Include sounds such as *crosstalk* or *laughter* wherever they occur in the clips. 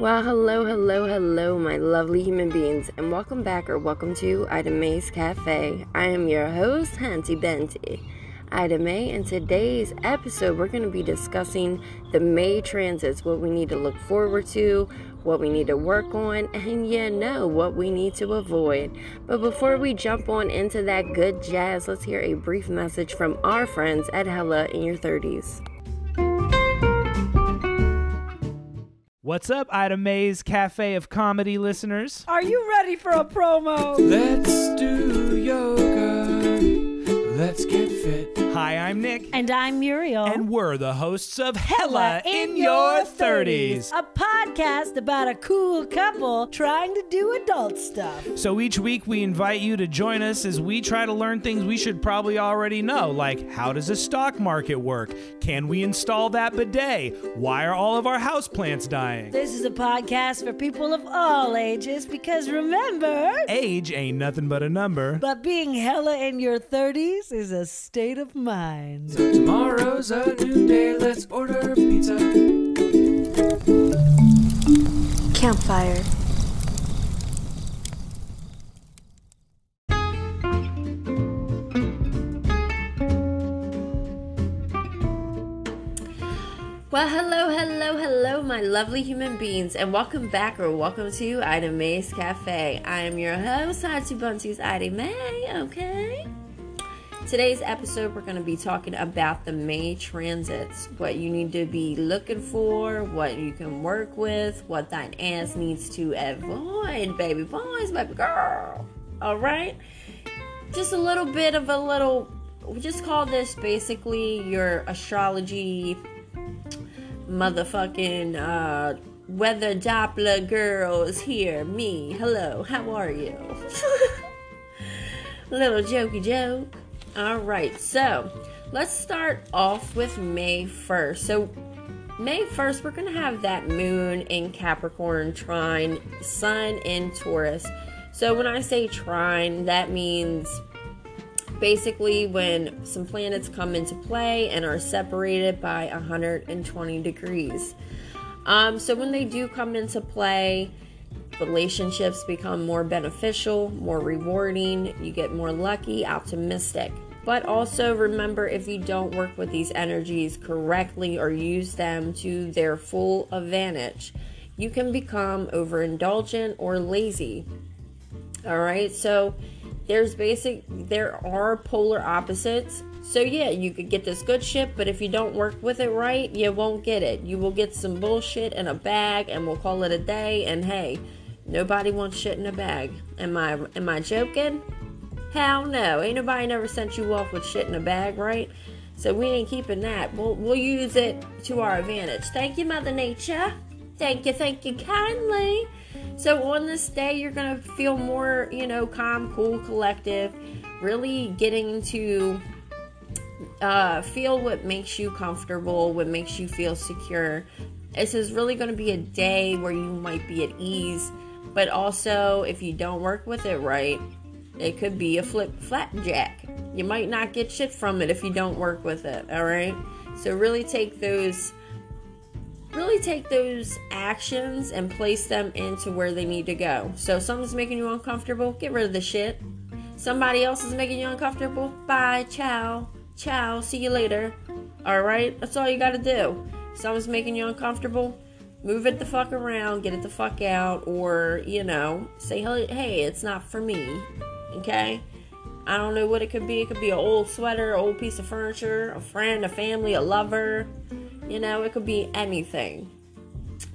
Well, hello, hello, hello, my lovely human beings, and welcome back or welcome to Ida May's Cafe. I am your host, Hanty Benty. Ida May, and today's episode, we're going to be discussing the May transits, what we need to look forward to, what we need to work on, and yeah, know what we need to avoid. But before we jump on into that good jazz, let's hear a brief message from our friends at Hella in Your 30s. What's up, Ida May's Cafe of Comedy listeners? Are you ready for a promo? Let's do yoga. Let's get fit. Hi, I'm Nick. And I'm Muriel. And we're the hosts of Hella in, Your 30s. A podcast about a cool couple trying to do adult stuff. So each week we invite you to join us as we try to learn things we should probably already know, like how does a stock market work? Can we install that bidet? Why are all of our houseplants dying? This is a podcast for people of all ages because remember, Age ain't nothing but a number. but being hella in your 30s is a state of mind. So tomorrow's a new day. Let's order pizza. Campfire. Well, hello, hello, hello, my lovely human beings, and welcome back or welcome to Ida May's Cafe. I am your host, Hatu Bunty's Ida May, okay? Today's episode, we're going to be talking about the May transits, what you need to be looking for, what you can work with, what that ass needs to avoid, baby boys, baby girl. All right? Just a little bit of a little, we just call this basically your astrology motherfucking uh, weather Doppler girls here. Me. Hello. How are you? *laughs* Little jokey joke. All right. So let's start off with May 1st. So May 1st, we're going to have that moon in Capricorn trine, sun in Taurus. So when I say trine, that means basically when some planets come into play and are separated by 120 degrees. Um, so when they do come into play, relationships become more beneficial, more rewarding, you get more lucky, optimistic. But also remember if you don't work with these energies correctly or use them to their full advantage, you can become overindulgent or lazy. All right, so there's basic there are polar opposites. So yeah you could get this good shit but if you don't work with it right you won't get it. You will get some bullshit in a bag and we'll call it a day. And hey nobody wants shit in a bag. Am i am i joking hell no. Ain't nobody never sent you off with shit in a bag right? So we ain't keeping that. We'll, we'll use it to our advantage. Thank you mother nature. Thank you thank you kindly. So on this day, you're going to feel more, you know, calm, cool, collective, really getting to uh, feel what makes you comfortable, what makes you feel secure. This is really going to be a day where you might be at ease, but also if you don't work with it right, it could be a flip flapjack. You might not get shit from it if you don't work with it, all right? So really take those really take those actions and place them into where they need to go. So something's making you uncomfortable, get rid of the shit. Somebody else is making you uncomfortable, bye, ciao, ciao, see you later. Alright? That's all you gotta do. Someone's making you uncomfortable, move it the fuck around, get it the fuck out, or, you know, say, hey, it's not for me. Okay? I don't know what it could be. It could be an old sweater, old piece of furniture, a friend, a family, a lover. You know, it could be anything.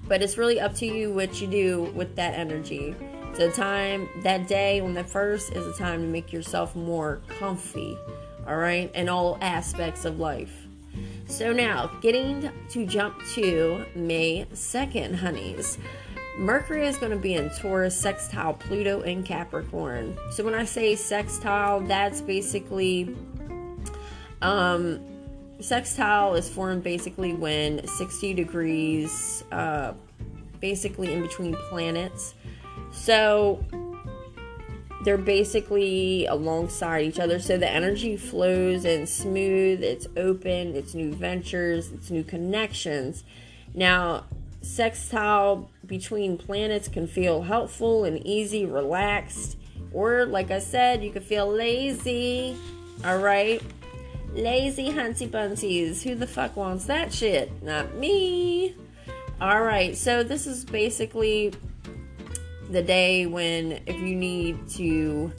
But it's really up to you what you do with that energy. So, time, that day on the first is a time to make yourself more comfy, all right, in all aspects of life. So, now getting to jump to May 2nd, honeys. Mercury is going to be in Taurus, sextile Pluto in Capricorn. So, when I say sextile, that's basically um sextile is formed basically when 60 degrees uh, basically in between planets. So they're basically alongside each other. So the energy flows and smooth it's open it's new ventures it's new connections. Now sextile between planets can feel helpful and easy, relaxed, or like I said, you could feel lazy. All right. Lazy hunty bunties. Who the fuck wants that shit? Not me. All right. So this is basically the day when if you need to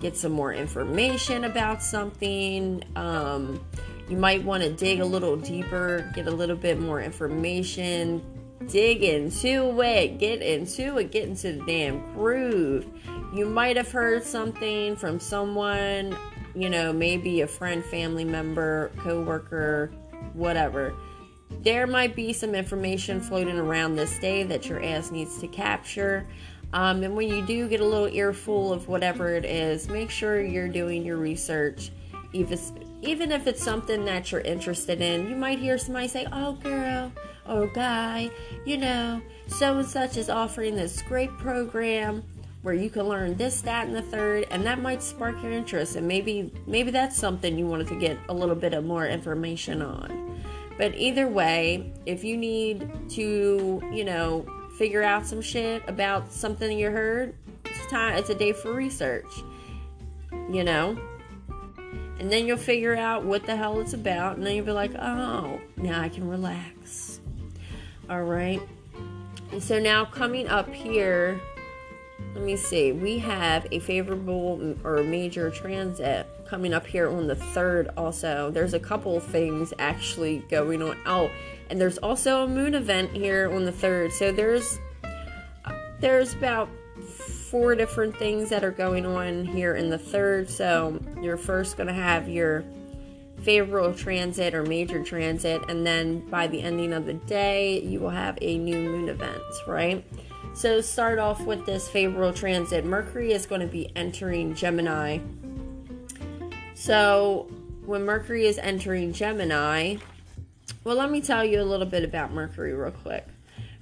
get some more information about something, um, you might want to dig a little deeper, get a little bit more information, dig into it, get into it, get into the damn groove. You might have heard something from someone, you know, maybe a friend, family member, coworker, whatever. There might be some information floating around this day that your ass needs to capture. Um, and when you do get a little earful of whatever it is, make sure you're doing your research. Even, even if it's something that you're interested in, you might hear somebody say, Oh, girl, or guy, you know, so and such is offering this great program where you can learn this, that, and the third, and that might spark your interest. And maybe, maybe that's something you wanted to get a little bit of more information on. But either way, if you need to, you know, figure out some shit about something you heard, it's time. It's a day for research. You know, and then you'll figure out what the hell it's about, and then you'll be like, oh, now I can relax. All right. And so now coming up here, let me see. We have a favorable or major transit coming up here on the third. Also, there's a couple things actually going on. Oh, and there's also a moon event here on the third. So there's there's about four different things that are going on here in the third. So you're first going to have your favorable transit or major transit, and then by the ending of the day, you will have a new moon event, right? So start off with this favorable transit. Mercury is going to be entering Gemini. So when Mercury is entering Gemini, well, let me tell you a little bit about Mercury real quick.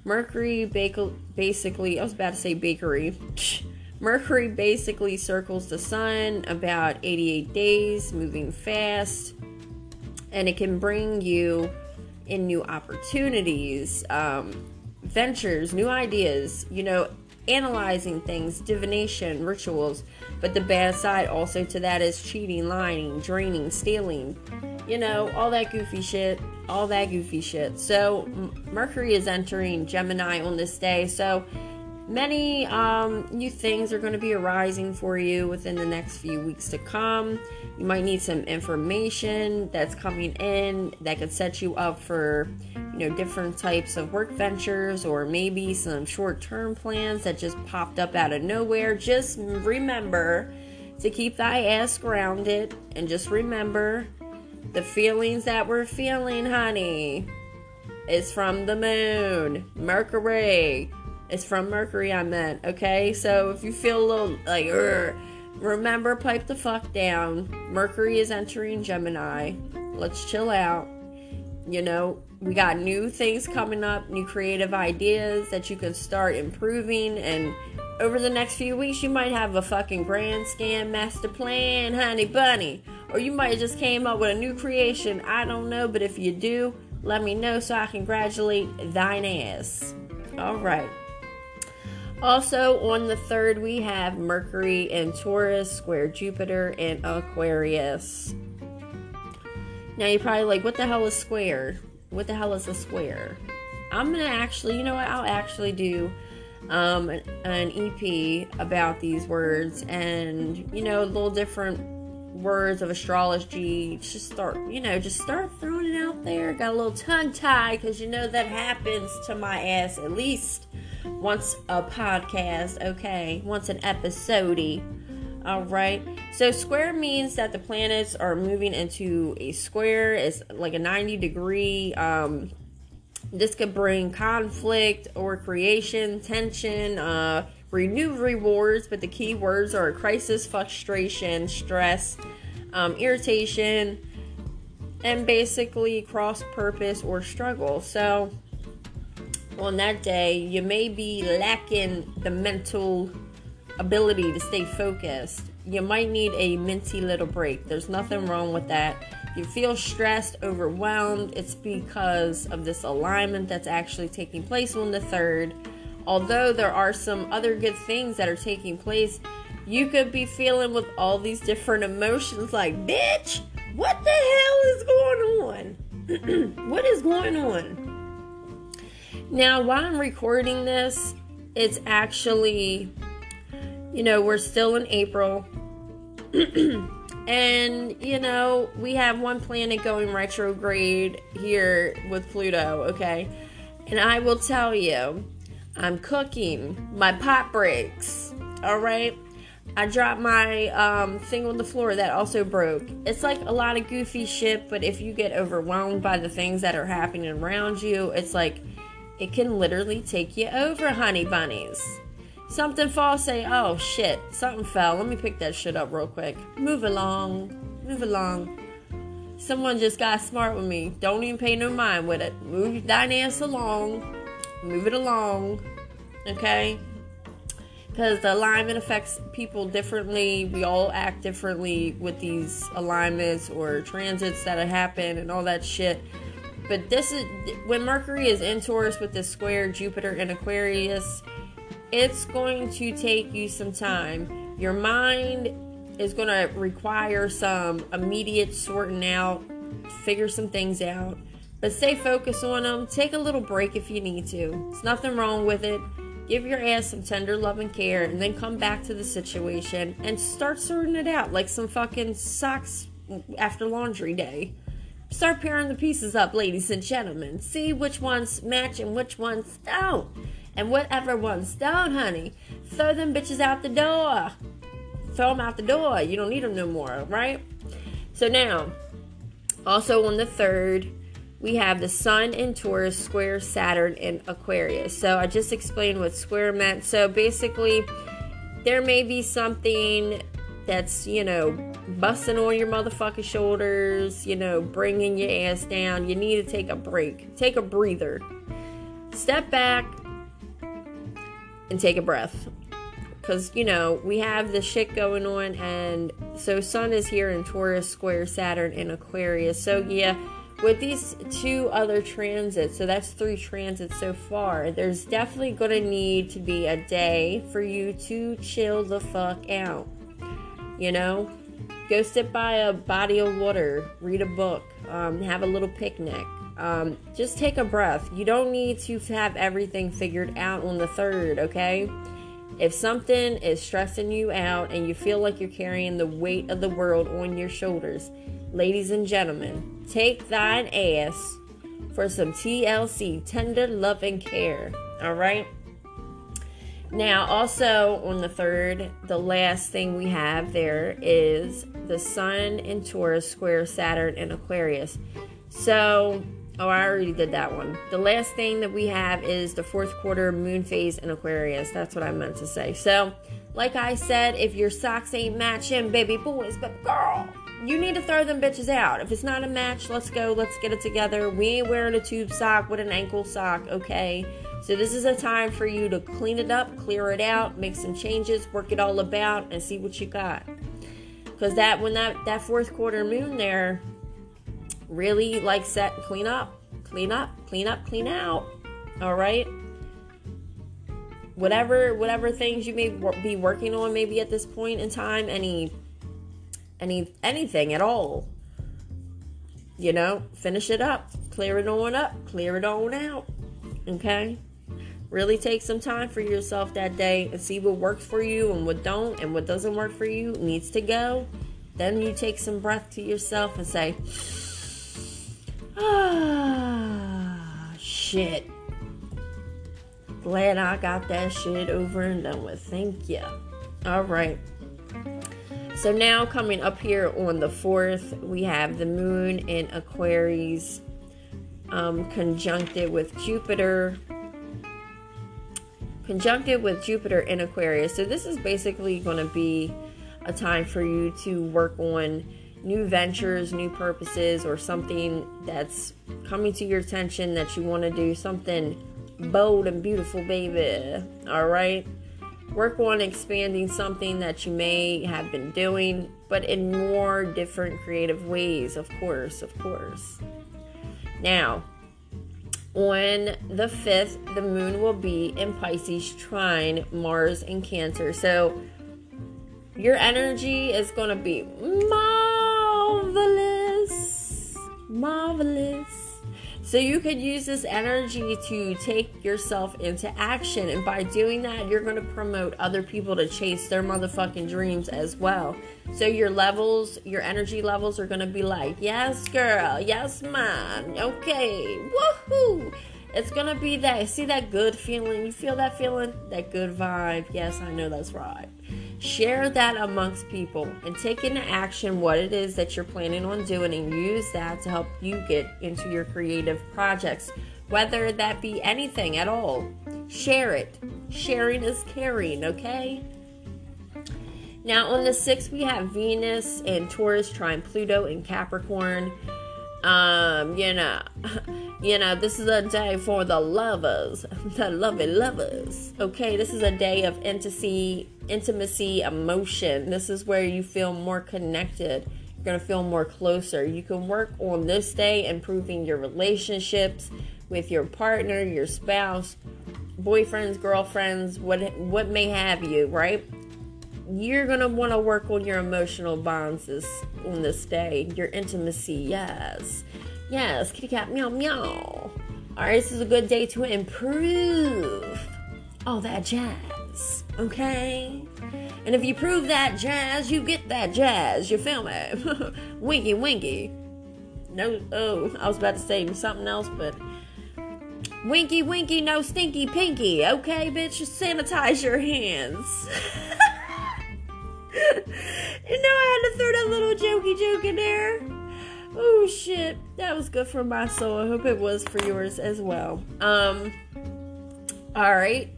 Mercury basically, I was about to say bakery. *laughs* Mercury basically circles the sun about 88 days, moving fast, and it can bring you in new opportunities, um, ventures, new ideas, you know, analyzing things, divination, rituals. But the bad side also to that is cheating, lying, draining, stealing, you know, all that goofy shit, all that goofy shit. So, Mercury is entering Gemini on this day. So, Many um, new things are going to be arising for you within the next few weeks to come. You might need some information that's coming in that could set you up for, you know, different types of work ventures or maybe some short-term plans that just popped up out of nowhere. Just remember to keep thy ass grounded and just remember the feelings that we're feeling, honey, is from the moon, Mercury it's from Mercury, I meant. Okay, so if you feel a little like, remember, pipe the fuck down. Mercury is entering Gemini. Let's chill out. You know, we got new things coming up, new creative ideas that you can start improving. And over the next few weeks, you might have a fucking grand scan master plan, honey bunny. Or you might just came up with a new creation. I don't know, but if you do, let me know so I can congratulate thine ass. All right. Also, on the third, we have Mercury in Taurus, square Jupiter and Aquarius. Now, you're probably like, what the hell is square? What the hell is a square? I'm gonna actually, you know what? I'll actually do um, an, an EP about these words and, you know, little different words of astrology. Just start, you know, just start throwing it out there. Got a little tongue tie because you know that happens to my ass at least once a podcast, okay? Once an episode. All right. So square means that the planets are moving into a square. It's like a 90 degree. Um, this could bring conflict or creation, tension, uh, renewed rewards, but the key words are crisis, frustration, stress, um, irritation, and basically cross purpose or struggle. So on that day, you may be lacking the mental ability to stay focused. You might need a minty little break. There's nothing wrong with that. you feel stressed, overwhelmed, it's because of this alignment that's actually taking place on the third. Although there are some other good things that are taking place, you could be feeling with all these different emotions like, bitch, what the hell is going on? *clears throat* what is going on? Now, while I'm recording this, it's actually, you know, we're still in April. *clears throat* and, you know, we have one planet going retrograde here with Pluto, okay? And I will tell you, I'm cooking. My pot breaks, all right? I dropped my um, thing on the floor that also broke. It's like a lot of goofy shit, but if you get overwhelmed by the things that are happening around you, it's like it can literally take you over, honey bunnies. Something falls, say, oh shit, something fell. Let me pick that shit up real quick. Move along, move along. Someone just got smart with me. Don't even pay no mind with it. Move thine ass along. Move it along. Okay? because the alignment affects people differently. We all act differently with these alignments or transits that happen and all that shit. But this is when Mercury is in Taurus with the square Jupiter in Aquarius, it's going to take you some time. Your mind is going to require some immediate sorting out, figure some things out, but stay focused on them. Take a little break if you need to. It's nothing wrong with it give your ass some tender love and care, and then come back to the situation and start sorting it out like some fucking socks after laundry day. Start pairing the pieces up, ladies and gentlemen. See which ones match and which ones don't. And whatever ones don't, honey, throw them bitches out the door. Throw them out the door. You don't need them no more, right? So now, also on the third, we have the Sun in Taurus, square Saturn in Aquarius. So I just explained what square meant. So basically, there may be something that's, you know, busting on your motherfucking shoulders, you know, bringing your ass down. You need to take a break, take a breather, step back, and take a breath. Because, you know, we have the shit going on, and so Sun is here in Taurus, square Saturn in Aquarius. So, yeah with these two other transits, so that's three transits so far, there's definitely going to need to be a day for you to chill the fuck out. You know? Go sit by a body of water, read a book, um, have a little picnic. Um, just take a breath. You don't need to have everything figured out on the third, okay? If something is stressing you out and you feel like you're carrying the weight of the world on your shoulders, ladies and gentlemen, take thine ass for some TLC, tender love and care. All right. Now, also on the third, the last thing we have there is the Sun in Taurus, square Saturn in Aquarius. So, oh, I already did that one. The last thing that we have is the fourth quarter moon phase in Aquarius. That's what I meant to say. So, like I said, if your socks ain't matching, baby boys, but girl, you need to throw them bitches out. If it's not a match, let's go. Let's get it together. We ain't wearing a tube sock with an ankle sock, okay? So this is a time for you to clean it up, clear it out, make some changes, work it all about, and see what you got. Because that when that that fourth quarter moon there really like set clean up, clean up, clean up, clean out. All right. Whatever whatever things you may be working on, maybe at this point in time, any any anything at all. You know, finish it up, clear it on up, clear it on out. Okay? Really take some time for yourself that day and see what works for you and what don't and what doesn't work for you needs to go. Then you take some breath to yourself and say, Ah, shit. Glad I got that shit over and done with. Thank you. All right. So now coming up here on the 4th, we have the moon in Aquarius um, conjuncted with Jupiter. Conjuncted with Jupiter in Aquarius. So this is basically going to be a time for you to work on new ventures, new purposes, or something that's coming to your attention that you want to do, something bold and beautiful, baby. All right work on expanding something that you may have been doing but in more different creative ways, of course, of course. Now, on the 5th, the moon will be in Pisces trine Mars in Cancer. So your energy is going to be marvelous. Marvelous. So you could use this energy to take yourself into action. And by doing that, you're going to promote other people to chase their motherfucking dreams as well. So your levels, your energy levels are going to be like, yes, girl, yes, man, okay, woohoo. It's going to be that, see that good feeling? You feel that feeling? That good vibe? Yes, I know that's right. Share that amongst people and take into action what it is that you're planning on doing and use that to help you get into your creative projects, whether that be anything at all. Share it. Sharing is caring, okay? Now, on the 6th, we have Venus and Taurus trine Pluto and Capricorn. Um, you know, *laughs* you know, this is a day for the lovers, *laughs* the lovey lovers. Okay, this is a day of intimacy, intimacy, emotion. This is where you feel more connected. You're gonna feel more closer. You can work on this day improving your relationships with your partner, your spouse, boyfriends, girlfriends, what what may have you, right? You're gonna want to work on your emotional bonds this on this day. Your intimacy, yes, yes. Kitty cat, meow meow. All right, this is a good day to improve all that jazz. Okay, and if you prove that jazz, you get that jazz. You feel me? *laughs* winky winky. No, oh, I was about to say something else, but winky winky, no stinky pinky. Okay, bitch, sanitize your hands. *laughs* you know I had to throw that little jokey joke in there. Oh shit, that was good for my soul. I hope it was for yours as well. Um, all right.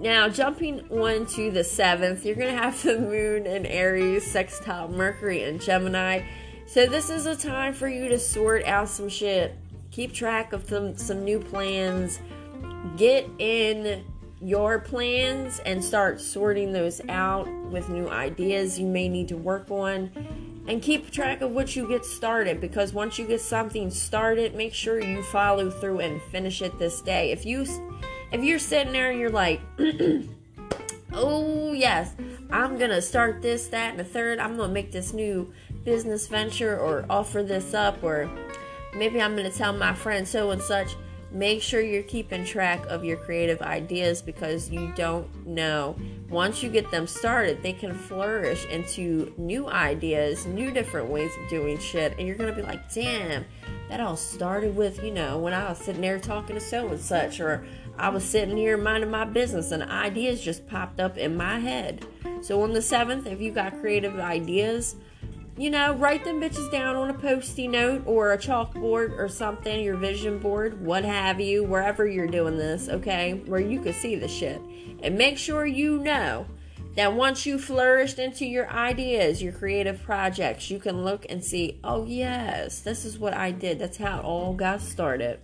Now, jumping on to the 7th, you're to have the moon in Aries, sextile Mercury, and Gemini. So, this is a time for you to sort out some shit, keep track of some, some new plans, get in your plans and start sorting those out with new ideas you may need to work on. And keep track of what you get started because once you get something started make sure you follow through and finish it this day. If you if you're sitting there and you're like *clears throat* oh yes i'm gonna start this that and the third. I'm gonna make this new business venture or offer this up or maybe i'm gonna tell my friend so and such make sure you're keeping track of your creative ideas because you don't know. Once you get them started, they can flourish into new ideas, new different ways of doing shit. And you're to be like, damn, that all started with, you know, when I was sitting there talking to so and such, or I was sitting here minding my business and ideas just popped up in my head. So on the 7th, if you got creative ideas, you know, write them bitches down on a post-it note or a chalkboard or something, your vision board, what have you, wherever you're doing this, okay, where you can see the shit. And make sure you know that once you flourished into your ideas, your creative projects, you can look and see, oh, yes, this is what I did. That's how it all got started.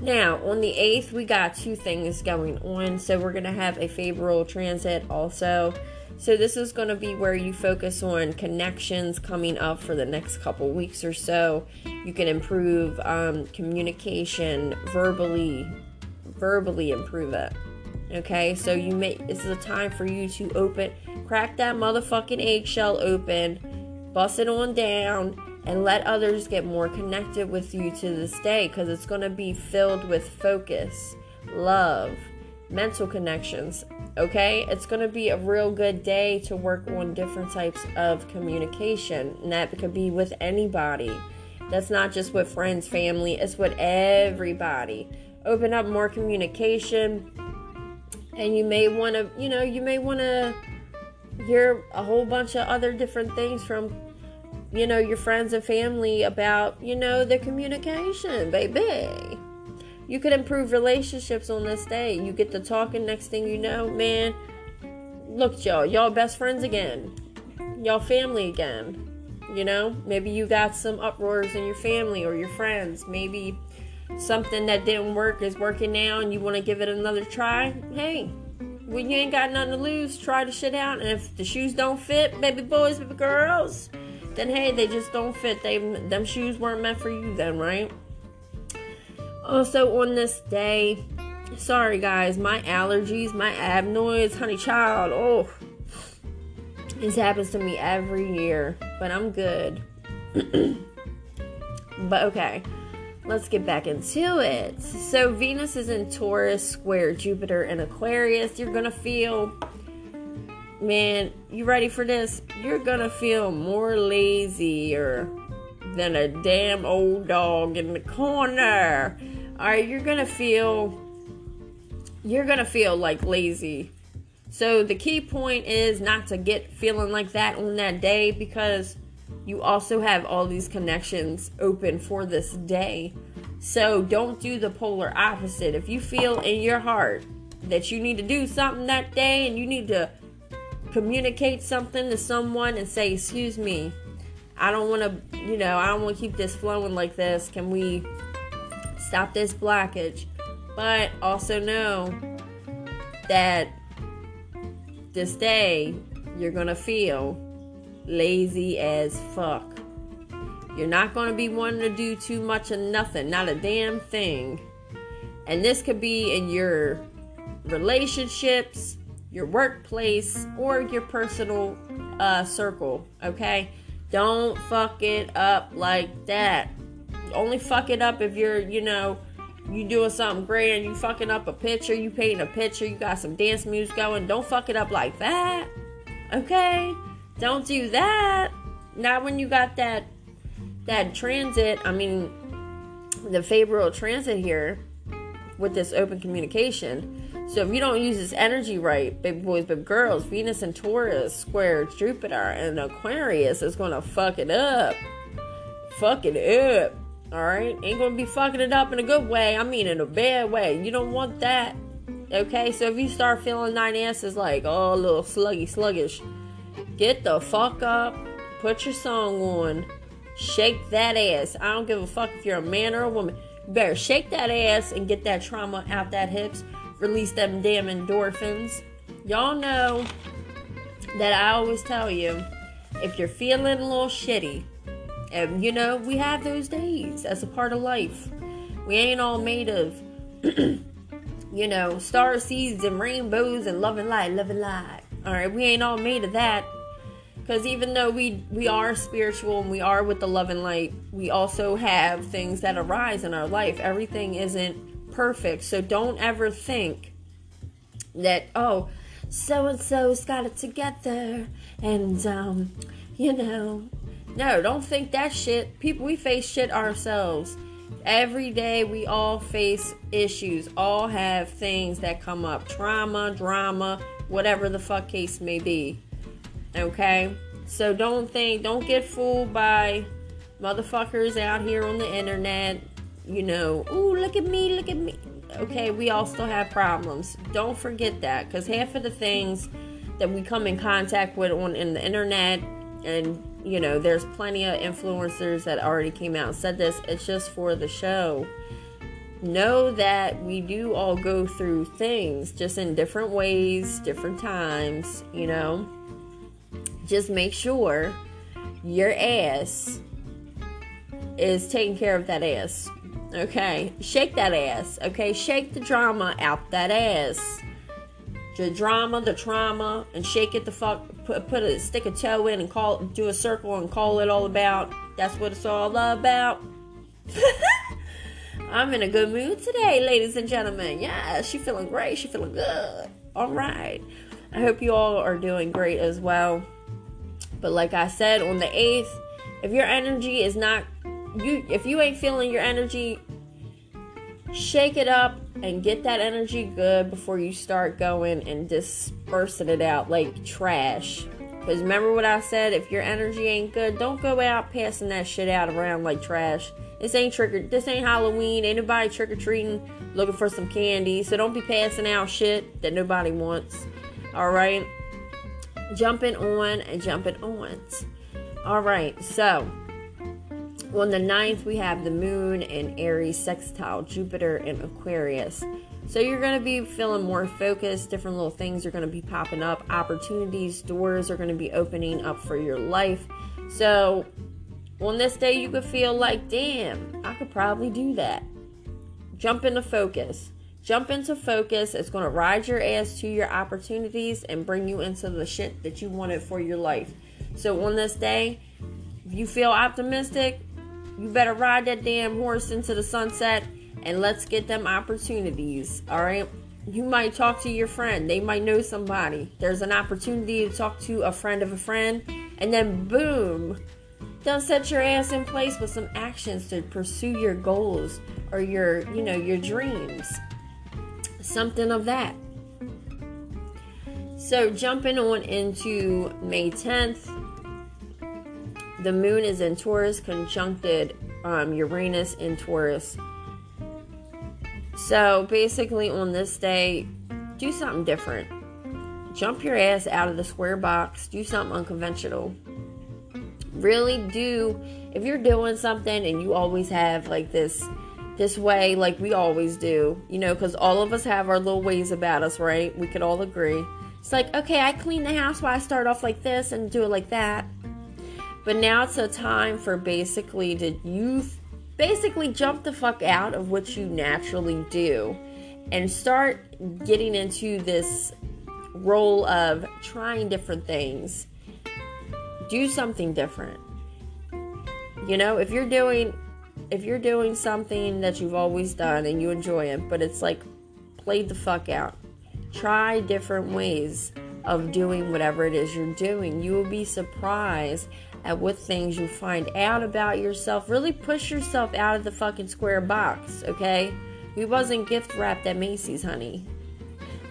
Now, on the 8th, we got two things going on. So, we're going to have a favorable transit also. So, this is going to be where you focus on connections coming up for the next couple weeks or so. You can improve um, communication verbally, verbally improve it. Okay, so you may this is a time for you to open, crack that motherfucking eggshell open, bust it on down, and let others get more connected with you to this day because it's going to be filled with focus, love, mental connections. Okay, it's going to be a real good day to work on different types of communication, and that could be with anybody. That's not just with friends, family, it's with everybody. Open up more communication, and you may want to, you know, you may want to hear a whole bunch of other different things from you know, your friends and family about, you know, the communication, baby. You could improve relationships on this day. You get to talking, next thing you know, man, look, y'all, y'all best friends again. Y'all family again. You know, maybe you got some uproars in your family or your friends. Maybe something that didn't work is working now and you want to give it another try. Hey, when you ain't got nothing to lose, try the shit out. And if the shoes don't fit, baby boys, baby girls, then hey, they just don't fit. They them shoes weren't meant for you then, right? Also on this day, sorry guys, my allergies, my adenoids, honey child, oh, this happens to me every year, but I'm good. *clears throat* but okay, let's get back into it. So Venus is in Taurus, square Jupiter in Aquarius. You're gonna feel, man, you ready for this? You're gonna feel more lazier than a damn old dog in the corner. All right, you're gonna feel, you're gonna feel like lazy. So the key point is not to get feeling like that on that day because you also have all these connections open for this day. So don't do the polar opposite. If you feel in your heart that you need to do something that day and you need to communicate something to someone and say, Excuse me, I don't want to, you know, I don't want to keep this flowing like this. Can we stop this blockage? But also know that this day you're to feel lazy as fuck. You're not to be wanting to do too much of nothing, not a damn thing. And this could be in your relationships, your workplace, or your personal uh, circle, okay? Don't fuck it up like that. Only fuck it up if you're, you know, you doing something great and you fucking up a picture, you painting a picture, you got some dance moves going. Don't fuck it up like that. Okay? Don't do that. Not when you got that that transit, I mean, the favorable transit here with this open communication. So if you don't use this energy right, baby boys, big girls, Venus and Taurus square Jupiter and Aquarius is gonna fuck it up. Fuck it up. Alright? Ain't gonna be fucking it up in a good way. I mean in a bad way. You don't want that. Okay? So if you start feeling nine asses like, oh a little sluggy sluggish, get the fuck up, put your song on Shake that ass. I don't give a fuck if you're a man or a woman. You better shake that ass and get that trauma out that hips. Release them damn endorphins. Y'all know that I always tell you if you're feeling a little shitty, and you know, we have those days as a part of life. We ain't all made of, *clears throat* you know, star seeds and rainbows and love and light, love and light. All right, we ain't all made of that because even though we we are spiritual and we are with the love and light we also have things that arise in our life everything isn't perfect so don't ever think that oh so and so's got it together and um you know no don't think that shit people we face shit ourselves every day we all face issues all have things that come up trauma drama whatever the fuck case may be Okay? So don't think, don't get fooled by motherfuckers out here on the internet. You know, ooh, look at me, look at me. Okay, we all still have problems. Don't forget that because half of the things that we come in contact with on in the internet and you know there's plenty of influencers that already came out and said this it's just for the show know that we do all go through things just in different ways different times you know just make sure your ass is taking care of that ass. Okay? Shake that ass. Okay? Shake the drama out that ass. The drama, the trauma, and shake it the fuck. Put, put a stick a toe in and call do a circle and call it all about. That's what it's all about. *laughs* I'm in a good mood today, ladies and gentlemen. Yeah, she feeling great. She feeling good. All right. I hope you all are doing great as well. But like I said, on the 8th, if your energy is not you if you ain't feeling your energy, shake it up and get that energy good before you start going and dispersing it out like trash. Because remember what I said, if your energy ain't good, don't go out passing that shit out around like trash. This ain't trick or this ain't Halloween. Ain't nobody trick or treating looking for some candy. So don't be passing out shit that nobody wants. Alright? jumping on and jumping on. All right, so on the ninth, we have the moon and Aries sextile Jupiter and Aquarius. So you're going to be feeling more focused. Different little things are going to be popping up. Opportunities, doors are going to be opening up for your life. So on this day, you could feel like, damn, I could probably do that. Jump into focus. Jump into focus. It's going to ride your ass to your opportunities and bring you into the shit that you wanted for your life. So on this day, if you feel optimistic, you better ride that damn horse into the sunset and let's get them opportunities. All right. You might talk to your friend, they might know somebody. There's an opportunity to talk to a friend of a friend, and then boom, don't set your ass in place with some actions to pursue your goals or your, you know, your dreams. Something of that. So, jumping on into May 10th, the moon is in Taurus, conjuncted um, Uranus in Taurus. So basically, on this day, do something different. Jump your ass out of the square box. Do something unconventional. Really do. If you're doing something and you always have like this this way like we always do you know because all of us have our little ways about us right we could all agree it's like okay i clean the house while i start off like this and do it like that but now it's a time for basically to youth basically jump the fuck out of what you naturally do and start getting into this role of trying different things. Do something different. You know, if you're doing if you're doing something that you've always done and you enjoy it, but it's like play the fuck out. Try different ways of doing whatever it is you're doing. You will be surprised at what things you find out about yourself. Really push yourself out of the fucking square box, okay? We wasn't gift wrapped at Macy's, honey.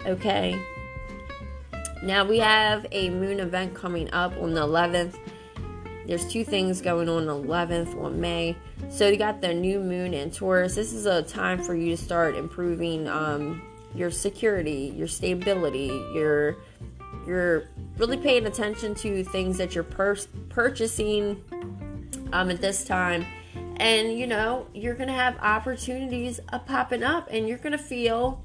Okay? Now we have a moon event coming up on the 11th. There's two things going on the 11th on May. So you got the new moon in Taurus. This is a time for you to start improving um, your security, your stability, your you're really paying attention to things that you're pur- purchasing um, at this time. And you know you're gonna have opportunities popping up and you're gonna feel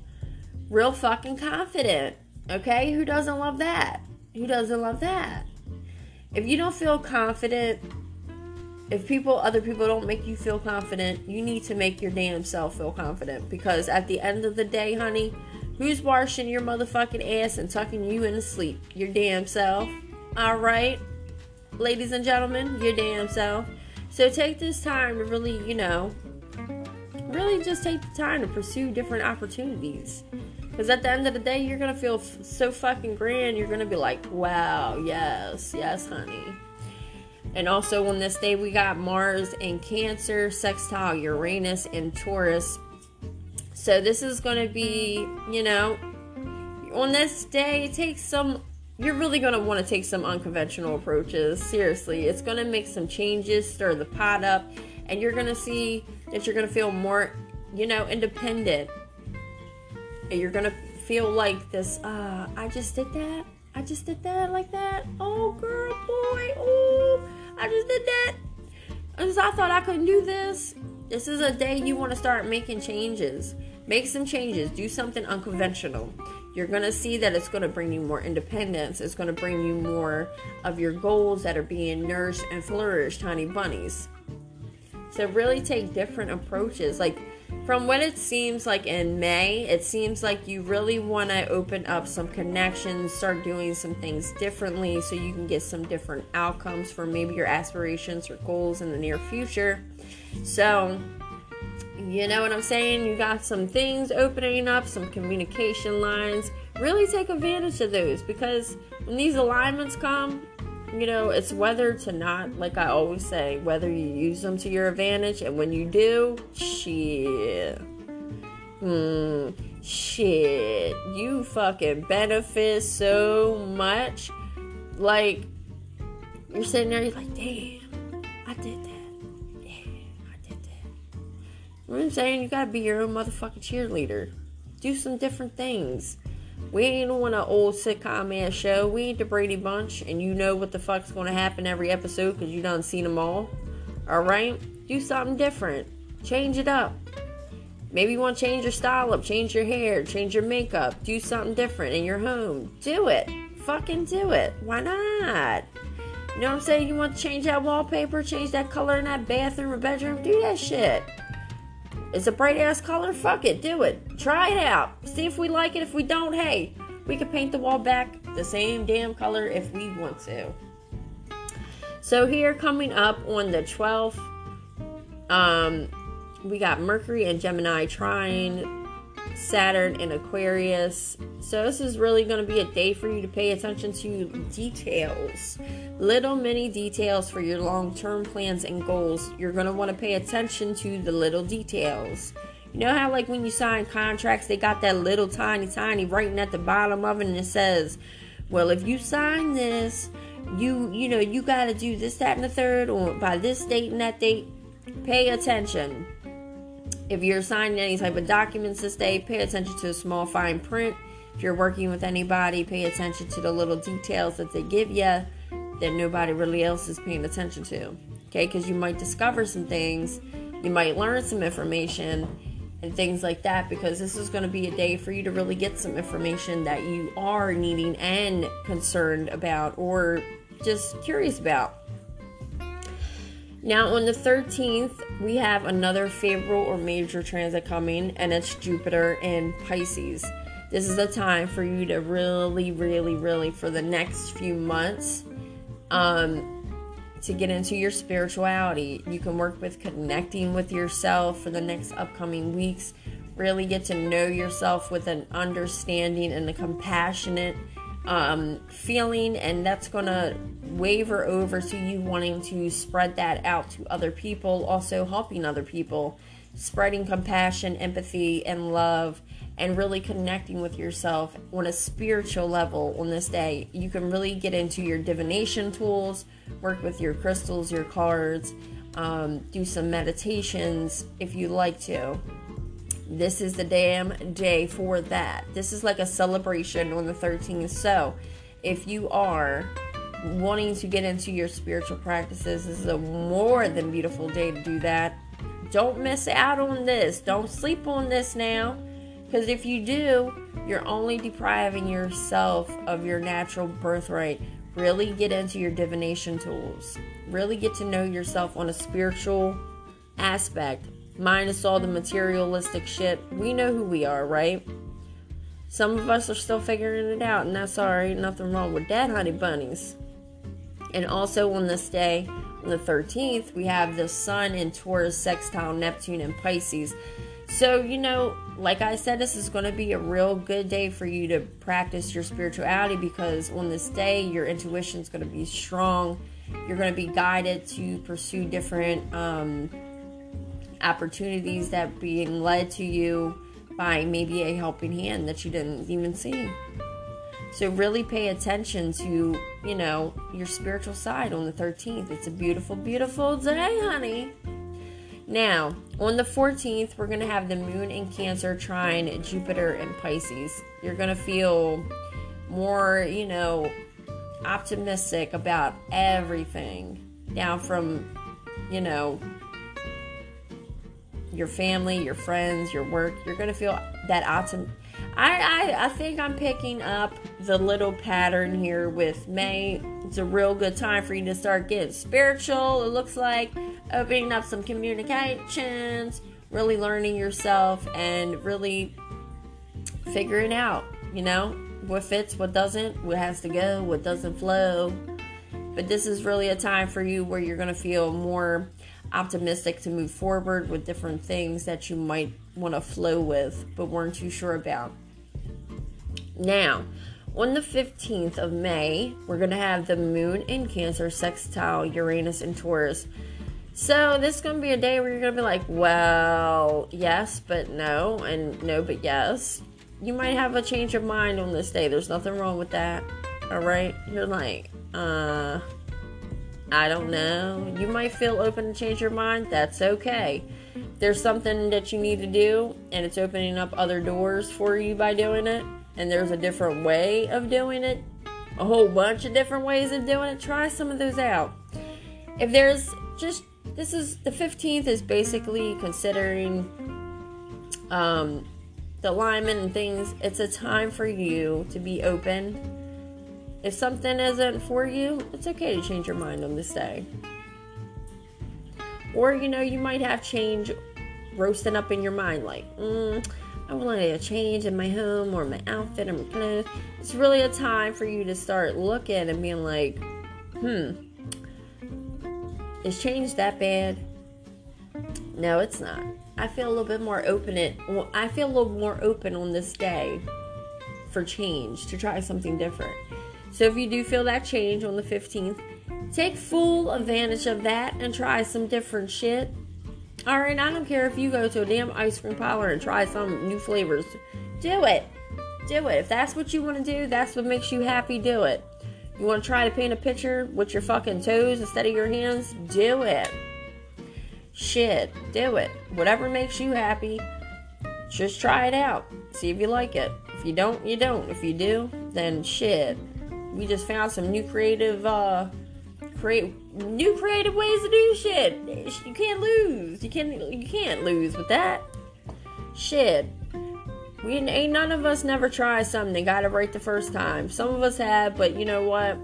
real fucking confident okay? Who doesn't love that? Who doesn't love that? If you don't feel confident if people other people don't make you feel confident you need to make your damn self feel confident because at the end of the day honey Who's washing your motherfucking ass and tucking you into sleep? Your damn self. Alright? Ladies and gentlemen, your damn self. So take this time to really, you know, really just take the time to pursue different opportunities. Because at the end of the day, you're going to feel f- so fucking grand. You're going to be like, wow, yes, yes, honey. And also on this day, we got Mars in Cancer, sextile Uranus in Taurus. So this is going to be, you know, on this day, take some. You're really going to want to take some unconventional approaches. Seriously, it's going to make some changes, stir the pot up, and you're going to see that you're going to feel more, you know, independent. And you're going to feel like this, uh, I just did that. I just did that like that. Oh, girl, boy. Oh, I just did that. I thought I couldn't do this. This is a day you want to start making changes. Make some changes, do something unconventional. You're going to see that it's going to bring you more independence. It's going to bring you more of your goals that are being nourished and flourished, honey bunnies. So, really take different approaches. Like, from what it seems like in May, it seems like you really want to open up some connections, start doing some things differently so you can get some different outcomes for maybe your aspirations or goals in the near future. So, you know what I'm saying? You got some things opening up, some communication lines. Really take advantage of those because when these alignments come, you know, it's whether to not, like I always say, whether you use them to your advantage, and when you do, shit. Hmm, shit. You fucking benefit so much. Like, you're sitting there, you're like, damn, I did I'm saying? You gotta be your own motherfucking cheerleader. Do some different things. We ain't on an old sitcom ass show. We ain't the Brady Bunch, and you know what the fuck's gonna happen every episode because you done seen them all. Alright? Do something different. Change it up. Maybe you want to change your style up, change your hair, change your makeup, do something different in your home. Do it. Fucking do it. Why not? You know what I'm saying? You want to change that wallpaper, change that color in that bathroom or bedroom? Do that shit. It's a bright ass color. Fuck it. Do it. Try it out. See if we like it. If we don't, hey, we can paint the wall back the same damn color if we want to. So here coming up on the 12th, um, we got Mercury and Gemini trine Saturn and Aquarius. So this is really going to be a day for you to pay attention to details. Little mini details for your long-term plans and goals. You're going to want to pay attention to the little details. You know how like when you sign contracts, they got that little tiny tiny writing at the bottom of it and it says, "Well, if you sign this, you you know, you got to do this that and the third or by this date and that date." Pay attention if you're signing any type of documents this day, pay attention to the small fine print. If you're working with anybody, pay attention to the little details that they give you that nobody really else is paying attention to. Okay, because you might discover some things, you might learn some information, and things like that. Because this is going to be a day for you to really get some information that you are needing and concerned about, or just curious about. Now, on the 13th, we have another favorable or major transit coming, and it's Jupiter in Pisces. This is a time for you to really, really, really, for the next few months, um, to get into your spirituality. You can work with connecting with yourself for the next upcoming weeks. Really get to know yourself with an understanding and a compassionate um, feeling, and that's going to waver over to you wanting to spread that out to other people, also helping other people, spreading compassion, empathy, and love, and really connecting with yourself on a spiritual level on this day. You can really get into your divination tools, work with your crystals, your cards, um, do some meditations if you like to. This is the damn day for that. This is like a celebration on the 13th. So, if you are wanting to get into your spiritual practices, this is a more than beautiful day to do that. Don't miss out on this. Don't sleep on this now. Because if you do, you're only depriving yourself of your natural birthright. Really get into your divination tools. Really get to know yourself on a spiritual aspect minus all the materialistic shit. We know who we are, right? Some of us are still figuring it out, and that's alright. Nothing wrong with that, honey bunnies. And also on this day, on the 13th, we have the Sun in Taurus, sextile Neptune, and Pisces. So, you know, like I said, this is going to be a real good day for you to practice your spirituality because on this day, your intuition is going to be strong. You're going to be guided to pursue different um, opportunities that being led to you by maybe a helping hand that you didn't even see. So really pay attention to, you know, your spiritual side on the 13th. It's a beautiful, beautiful day, honey. Now, on the 14th, we're going to have the moon in Cancer trine Jupiter and Pisces. You're going to feel more, you know, optimistic about everything. Down from, you know, your family, your friends, your work. You're going to feel that awesome. I, I, I think I'm picking up the little pattern here with May. It's a real good time for you to start getting spiritual. It looks like opening up some communications, really learning yourself, and really figuring out, you know, what fits, what doesn't, what has to go, what doesn't flow. But this is really a time for you where you're going to feel more optimistic to move forward with different things that you might want to flow with but weren't too sure about. Now, on the 15th of May, we're going to have the moon in Cancer sextile Uranus and Taurus. So, this is going to be a day where you're going to be like, well, yes, but no, and no, but yes. You might have a change of mind on this day. There's nothing wrong with that. All right? You're like, uh, I don't know. You might feel open to change your mind. That's okay. There's something that you need to do, and it's opening up other doors for you by doing it. And there's a different way of doing it, a whole bunch of different ways of doing it. Try some of those out. If there's just this is the 15th is basically considering um, the alignment and things. It's a time for you to be open. If something isn't for you, it's okay to change your mind on this day. Or, you know, you might have change roasting up in your mind, like, mm, I want a change in my home or my outfit or my clothes. It's really a time for you to start looking and being like, hmm, is change that bad? No, it's not. I feel a little bit more open. It. I feel a little more open on this day for change to try something different. So if you do feel that change on the 15th, take full advantage of that and try some different shit. All right, I don't care if you go to a damn ice cream parlor and try some new flavors. Do it. Do it. If that's what you want to do, that's what makes you happy, do it. You want to try to paint a picture with your fucking toes instead of your hands? Do it. Shit, do it. Whatever makes you happy, just try it out. See if you like it. If you don't, you don't. If you do, then shit. We just found some new creative, uh, create new creative ways to do shit. You can't lose. You can't. You can't lose with that. Shit. We ain't none of us never tried something and got it right the first time. Some of us have, but you know what?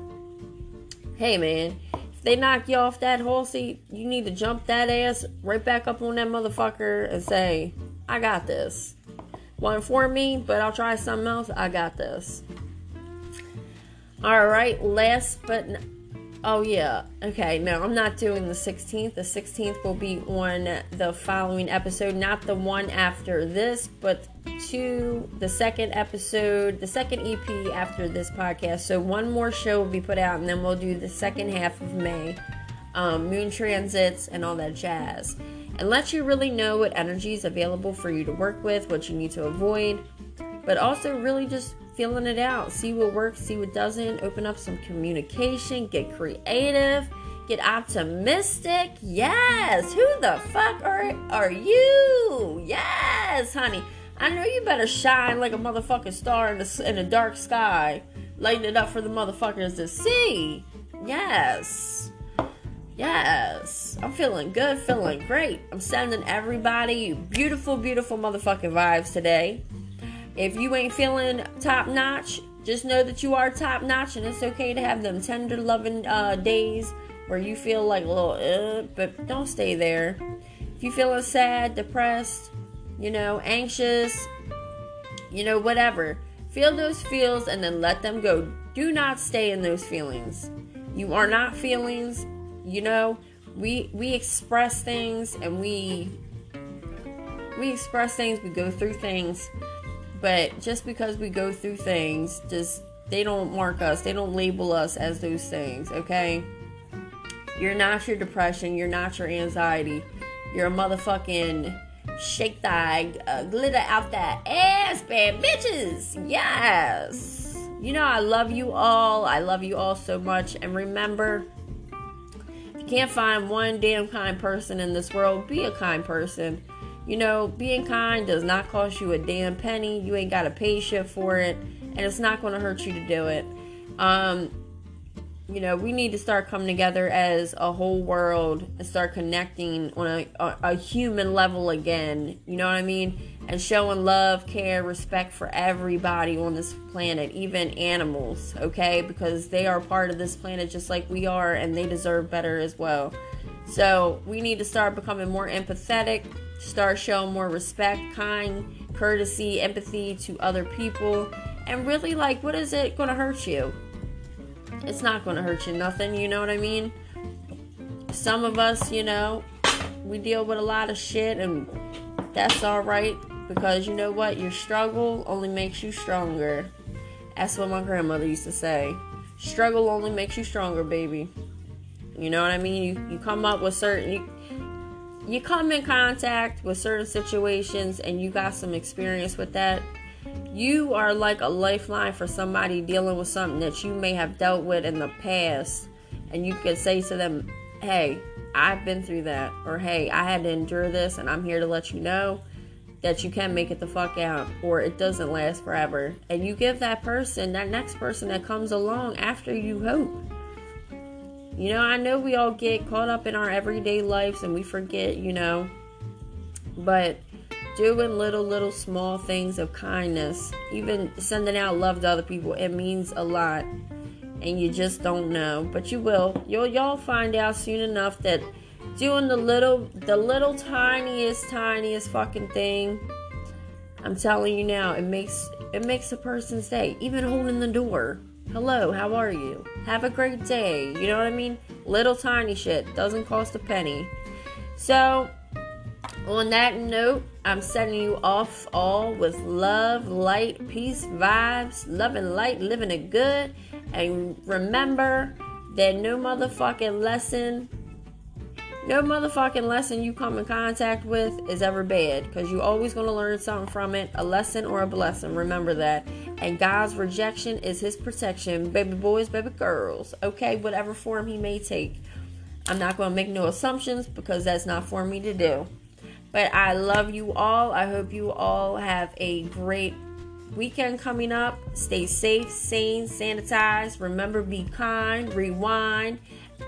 Hey man, if they knock you off that horse seat, you need to jump that ass right back up on that motherfucker and say, I got this. One for me, but I'll try something else. I got this. All right, last but n- oh yeah, okay. No, I'm not doing the 16th. The 16th will be on the following episode, not the one after this, but to the second episode, the second EP after this podcast. So one more show will be put out, and then we'll do the second half of May, um, moon transits, and all that jazz, and let you really know what energy is available for you to work with, what you need to avoid, but also really just feeling it out. See what works, see what doesn't. Open up some communication, get creative, get optimistic. Yes. Who the fuck are are you? Yes, honey. I know you better shine like a motherfucking star in the in a dark sky, lighting it up for the motherfuckers to see. Yes. Yes, I'm feeling good, feeling great. I'm sending everybody beautiful, beautiful motherfucking vibes today. If you ain't feeling top notch, just know that you are top notch, and it's okay to have them tender, loving uh, days where you feel like a little, uh, but don't stay there. If you feeling sad, depressed, you know, anxious, you know, whatever, feel those feels and then let them go. Do not stay in those feelings. You are not feelings. You know, we we express things and we we express things. We go through things but just because we go through things just they don't mark us they don't label us as those things okay? You're not your depression you're not your anxiety. You're a motherfucking shake that uh, glitter out that ass bad bitches. Yes. You know i love you all. I love you all so much. And remember if you can't find one damn kind person in this world. Be a kind person you know, being kind does not cost you a damn penny. You ain't got to pay shit for it, and it's not going to hurt you to do it. Um, you know, we need to start coming together as a whole world and start connecting on a, a, a human level again. You know what I mean? And showing love, care, respect for everybody on this planet, even animals, okay? Because they are part of this planet just like we are, and they deserve better as well. So we need to start becoming more empathetic Start showing more respect, kind, courtesy, empathy to other people. And really, like, what is it going to hurt you? It's not going to hurt you nothing, you know what I mean? Some of us, you know, we deal with a lot of shit, and that's all right because you know what? Your struggle only makes you stronger. That's what my grandmother used to say. Struggle only makes you stronger, baby. You know what I mean? You, you come up with certain. You, you come in contact with certain situations and you got some experience with that, you are like a lifeline for somebody dealing with something that you may have dealt with in the past. And you can say to them, hey, I've been through that. Or hey, I had to endure this and I'm here to let you know that you can make it the fuck out or it doesn't last forever. And you give that person, that next person that comes along after you hope. You know, I know we all get caught up in our everyday lives and we forget, you know, but doing little, little small things of kindness, even sending out love to other people, it means a lot. And you just don't know, but you will. You'll y'all find out soon enough that doing the little, the little tiniest, tiniest fucking thing. I'm telling you now, it makes it makes a person's day. Even holding the door. Hello, how are you? Have a great day. You know what I mean? Little tiny shit doesn't cost a penny. So, on that note, I'm sending you off all with love, light, peace, vibes, love and light, living it good. And remember that no motherfucking lesson, no motherfucking lesson you come in contact with is ever bad because you're always going to learn something from it a lesson or a blessing. Remember that. And God's rejection is his protection, baby boys, baby girls. Okay, whatever form he may take. I'm not going to make no assumptions because that's not for me to do. But I love you all. I hope you all have a great weekend coming up. Stay safe, sane, sanitize. Remember, be kind, rewind.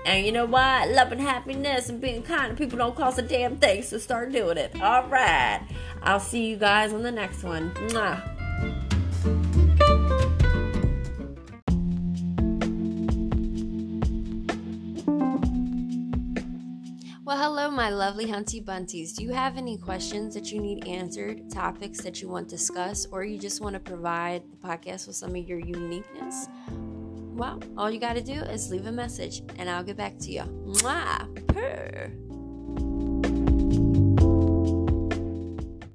And you know what? Love and happiness and being kind to people don't cost a damn thing, so start doing it. All right. I'll see you guys on the next one. Mwah. Well, hello, my lovely Hunty Bunties. Do you have any questions that you need answered, topics that you want discussed, or you just want to provide the podcast with some of your uniqueness? Well, all you got to do is leave a message and I'll get back to you. Mwah! Purr.